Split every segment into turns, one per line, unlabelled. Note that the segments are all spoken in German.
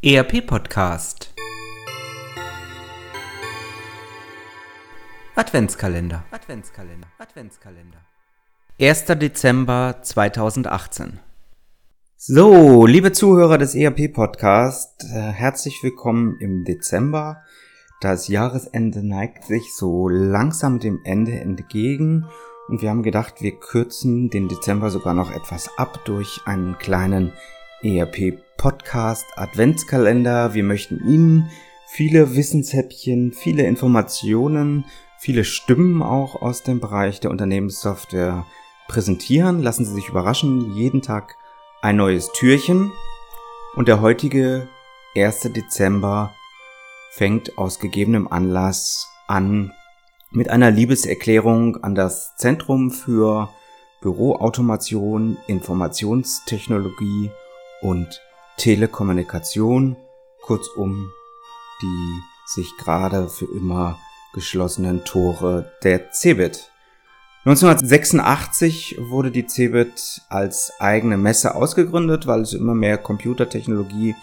ERP Podcast Adventskalender Adventskalender Adventskalender 1. Dezember 2018 So, liebe Zuhörer des ERP Podcast, äh, herzlich willkommen im Dezember. Das Jahresende neigt sich so langsam dem Ende entgegen und wir haben gedacht, wir kürzen den Dezember sogar noch etwas ab durch einen kleinen ERP Podcast Adventskalender. Wir möchten Ihnen viele Wissenshäppchen, viele Informationen, viele Stimmen auch aus dem Bereich der Unternehmenssoftware präsentieren. Lassen Sie sich überraschen, jeden Tag ein neues Türchen. Und der heutige 1. Dezember fängt aus gegebenem Anlass an mit einer Liebeserklärung an das Zentrum für Büroautomation, Informationstechnologie und Telekommunikation, kurzum die sich gerade für immer geschlossenen Tore der CeBIT. 1986 wurde die CeBIT als eigene Messe ausgegründet, weil es immer mehr Computertechnologie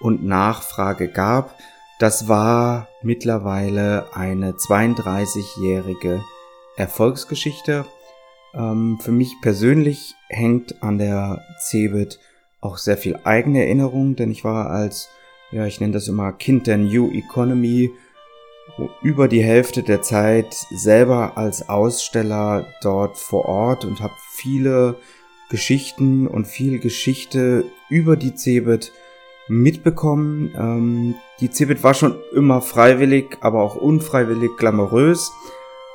und Nachfrage gab. Das war mittlerweile eine 32-jährige Erfolgsgeschichte. Ähm, für mich persönlich hängt an der CeBIT auch sehr viel eigene Erinnerung, denn ich war als, ja, ich nenne das immer Kind der New Economy, über die Hälfte der Zeit selber als Aussteller dort vor Ort und habe viele Geschichten und viel Geschichte über die Cebit mitbekommen. Ähm, die Cebit war schon immer freiwillig, aber auch unfreiwillig glamourös.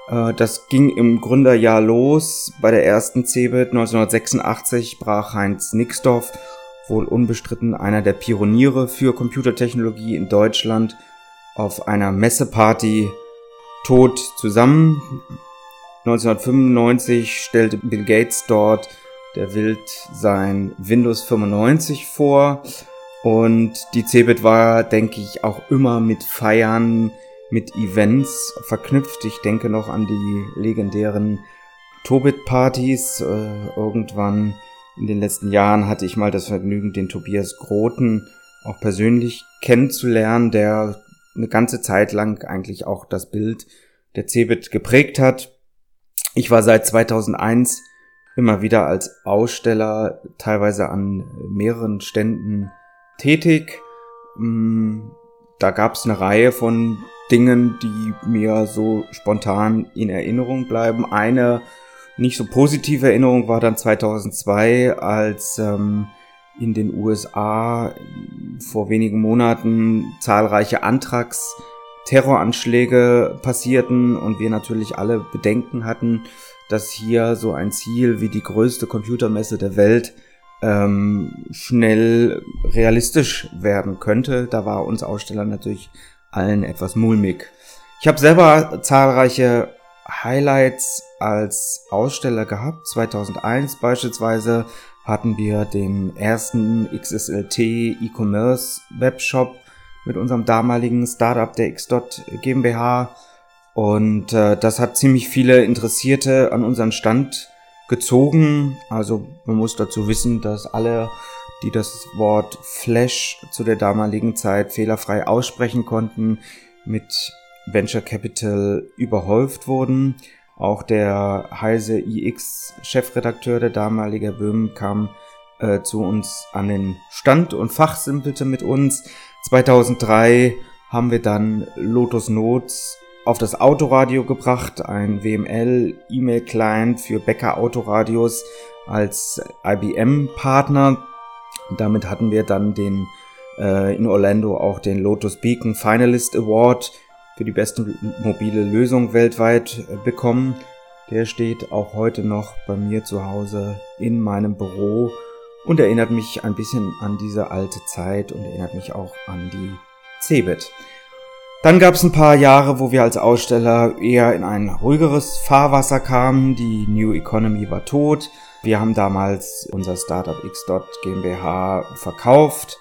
Äh, das ging im Gründerjahr los. Bei der ersten Cebit 1986 brach Heinz Nixdorf wohl unbestritten einer der Pioniere für Computertechnologie in Deutschland, auf einer Messeparty tot zusammen. 1995 stellte Bill Gates dort der Wild sein Windows 95 vor und die Cebit war, denke ich, auch immer mit Feiern, mit Events verknüpft. Ich denke noch an die legendären Tobit-Partys. Äh, irgendwann in den letzten Jahren hatte ich mal das Vergnügen, den Tobias Groten auch persönlich kennenzulernen, der eine ganze Zeit lang eigentlich auch das Bild der Cebit geprägt hat. Ich war seit 2001 immer wieder als Aussteller teilweise an mehreren Ständen tätig. Mm, da gab es eine Reihe von Dingen, die mir so spontan in Erinnerung bleiben. Eine nicht so positive Erinnerung war dann 2002, als ähm, in den USA vor wenigen Monaten zahlreiche Antrags Terroranschläge passierten und wir natürlich alle Bedenken hatten, dass hier so ein Ziel wie die größte Computermesse der Welt ähm, schnell realistisch werden könnte. Da war uns Aussteller natürlich allen etwas mulmig. Ich habe selber zahlreiche Highlights als Aussteller gehabt. 2001 beispielsweise hatten wir den ersten XSLT E-Commerce Webshop mit unserem damaligen Startup der Xdot GmbH. Und äh, das hat ziemlich viele Interessierte an unseren Stand gezogen. Also man muss dazu wissen, dass alle, die das Wort Flash zu der damaligen Zeit fehlerfrei aussprechen konnten, mit Venture Capital überhäuft wurden. Auch der Heise IX Chefredakteur, der damalige Böhm, kam äh, zu uns an den Stand und fachsimpelte mit uns. 2003 haben wir dann Lotus Notes auf das Autoradio gebracht, ein WML E-Mail Client für Becker Autoradios als IBM Partner. Damit hatten wir dann den äh, in Orlando auch den Lotus Beacon Finalist Award für die beste mobile Lösung weltweit äh, bekommen. Der steht auch heute noch bei mir zu Hause in meinem Büro und erinnert mich ein bisschen an diese alte Zeit und erinnert mich auch an die Cebit. Dann gab es ein paar Jahre, wo wir als Aussteller eher in ein ruhigeres Fahrwasser kamen. Die New Economy war tot. Wir haben damals unser Startup Xdot GmbH verkauft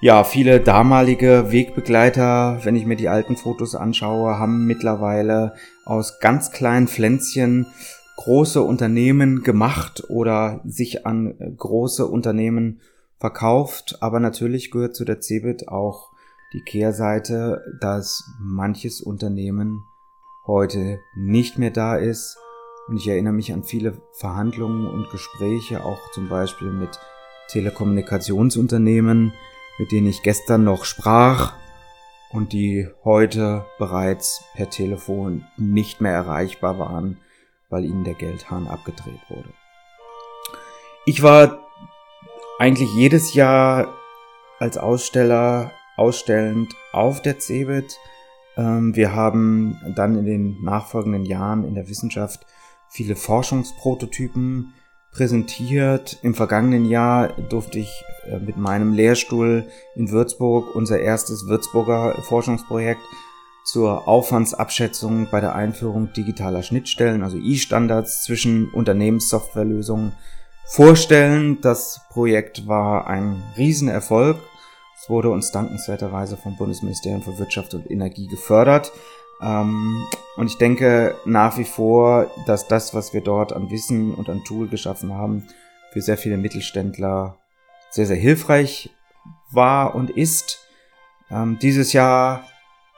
ja, viele damalige Wegbegleiter, wenn ich mir die alten Fotos anschaue, haben mittlerweile aus ganz kleinen Pflänzchen große Unternehmen gemacht oder sich an große Unternehmen verkauft, aber natürlich gehört zu der CeBIT auch die Kehrseite, dass manches Unternehmen heute nicht mehr da ist. Und ich erinnere mich an viele Verhandlungen und Gespräche, auch zum Beispiel mit Telekommunikationsunternehmen, mit denen ich gestern noch sprach und die heute bereits per Telefon nicht mehr erreichbar waren, weil ihnen der Geldhahn abgedreht wurde. Ich war eigentlich jedes Jahr als Aussteller ausstellend auf der CeBIT. Ähm, wir haben dann in den nachfolgenden Jahren in der Wissenschaft viele Forschungsprototypen präsentiert. Im vergangenen Jahr durfte ich äh, mit meinem Lehrstuhl in Würzburg unser erstes Würzburger Forschungsprojekt zur Aufwandsabschätzung bei der Einführung digitaler Schnittstellen, also E-Standards zwischen Unternehmenssoftwarelösungen vorstellen. Das Projekt war ein Riesenerfolg. Es wurde uns dankenswerterweise vom Bundesministerium für Wirtschaft und Energie gefördert. Ähm, und ich denke nach wie vor, dass das, was wir dort an Wissen und an Tool geschaffen haben, für sehr viele Mittelständler sehr, sehr hilfreich war und ist. Ähm, dieses Jahr,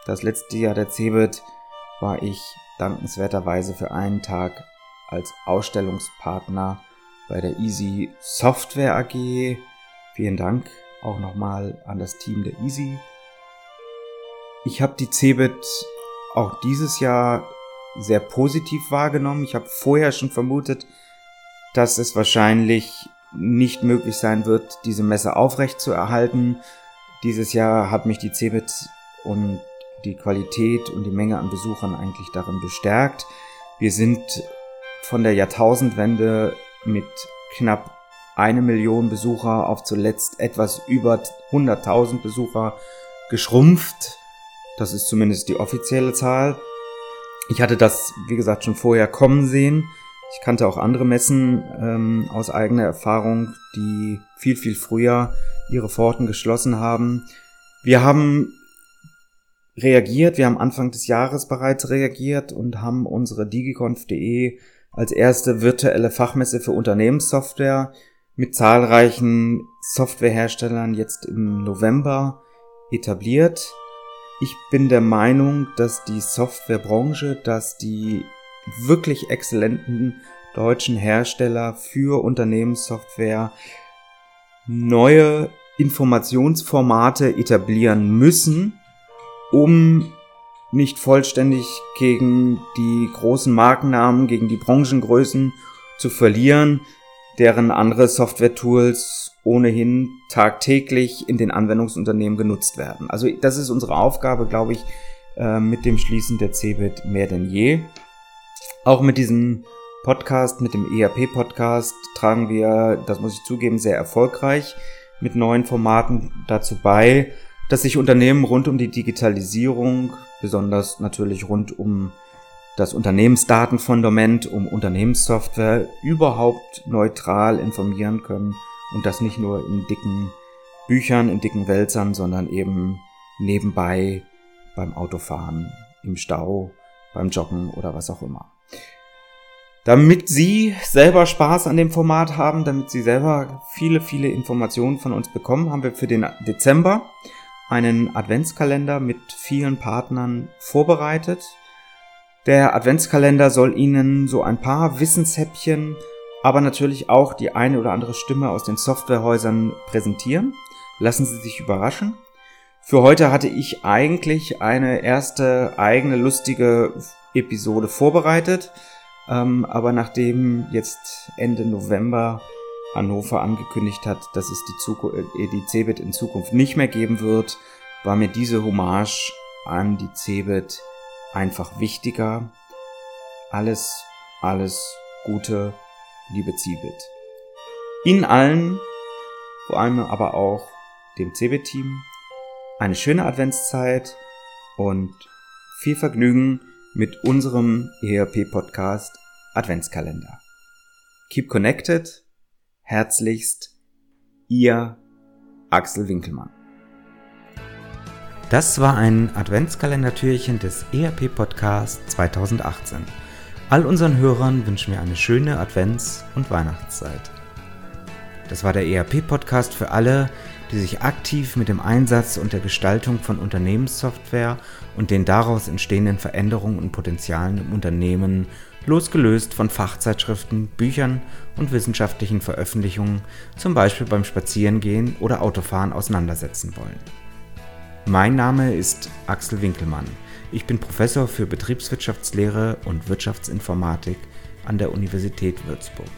das letzte Jahr der CeBIT, war ich dankenswerterweise für einen Tag als Ausstellungspartner bei der Easy Software AG. Vielen Dank auch nochmal an das Team der Easy. Ich habe die CeBIT auch dieses Jahr sehr positiv wahrgenommen. Ich habe vorher schon vermutet, dass es wahrscheinlich nicht möglich sein wird, diese Messe aufrecht zu erhalten. Dieses Jahr hat mich die CeBIT und die Qualität und die Menge an Besuchern eigentlich darin bestärkt. Wir sind von der Jahrtausendwende mit knapp eine Million Besucher auf zuletzt etwas über 100.000 Besucher geschrumpft. Das ist zumindest die offizielle Zahl. Ich hatte das, wie gesagt, schon vorher kommen sehen. Ich kannte auch andere Messen ähm, aus eigener Erfahrung, die viel, viel früher ihre Pforten geschlossen haben. Wir haben reagiert, wir haben Anfang des Jahres bereits reagiert und haben unsere digiconf.de als erste virtuelle Fachmesse für Unternehmenssoftware mit zahlreichen Softwareherstellern jetzt im November etabliert. Ich bin der Meinung, dass die Softwarebranche, dass die wirklich exzellenten deutschen Hersteller für Unternehmenssoftware neue Informationsformate etablieren müssen, um nicht vollständig gegen die großen Markennamen, gegen die Branchengrößen zu verlieren, deren andere Software-Tools ohnehin tagtäglich in den Anwendungsunternehmen genutzt werden. Also das ist unsere Aufgabe, glaube ich, äh, mit dem Schließen der CeBIT mehr denn je. Auch mit diesem Podcast, mit dem ERP-Podcast tragen wir, das muss ich zugeben, sehr erfolgreich mit neuen Formaten dazu bei, dass sich Unternehmen rund um die Digitalisierung, besonders natürlich rund um das Unternehmensdatenfundament, um Unternehmenssoftware überhaupt neutral informieren können und das nicht nur in dicken Büchern, in dicken Wälzern, sondern eben nebenbei beim Autofahren, im Stau, beim Joggen oder was auch immer. Damit Sie selber Spaß an dem Format haben, damit Sie selber viele, viele Informationen von uns bekommen, haben wir für den Dezember einen Adventskalender mit vielen Partnern vorbereitet. Der Adventskalender soll Ihnen so ein paar Wissenshäppchen aber natürlich auch die eine oder andere Stimme aus den Softwarehäusern präsentieren. Lassen Sie sich überraschen. Für heute hatte ich eigentlich eine erste eigene lustige Episode vorbereitet, ähm, aber nachdem jetzt Ende November Hannover angekündigt hat, dass es die, äh, die Cebit in Zukunft nicht mehr geben wird, war mir diese Hommage an die Cebit einfach wichtiger. Alles, alles Gute liebe Cebit. Ihnen allen, vor allem aber auch dem Cebit-Team, eine schöne Adventszeit und viel Vergnügen mit unserem ERP-Podcast Adventskalender. Keep connected. Herzlichst, Ihr Axel Winkelmann. Das war ein Adventskalender-Türchen des ERP-Podcast 2018. All unseren Hörern wünschen wir eine schöne Advents- und Weihnachtszeit. Das war der ERP-Podcast für alle, die sich aktiv mit dem Einsatz und der Gestaltung von Unternehmenssoftware und den daraus entstehenden Veränderungen und Potenzialen im Unternehmen, losgelöst von Fachzeitschriften, Büchern und wissenschaftlichen Veröffentlichungen, zum Beispiel beim Spazierengehen oder Autofahren auseinandersetzen wollen. Mein Name ist Axel Winkelmann. Ich bin Professor für Betriebswirtschaftslehre und Wirtschaftsinformatik an der Universität Würzburg.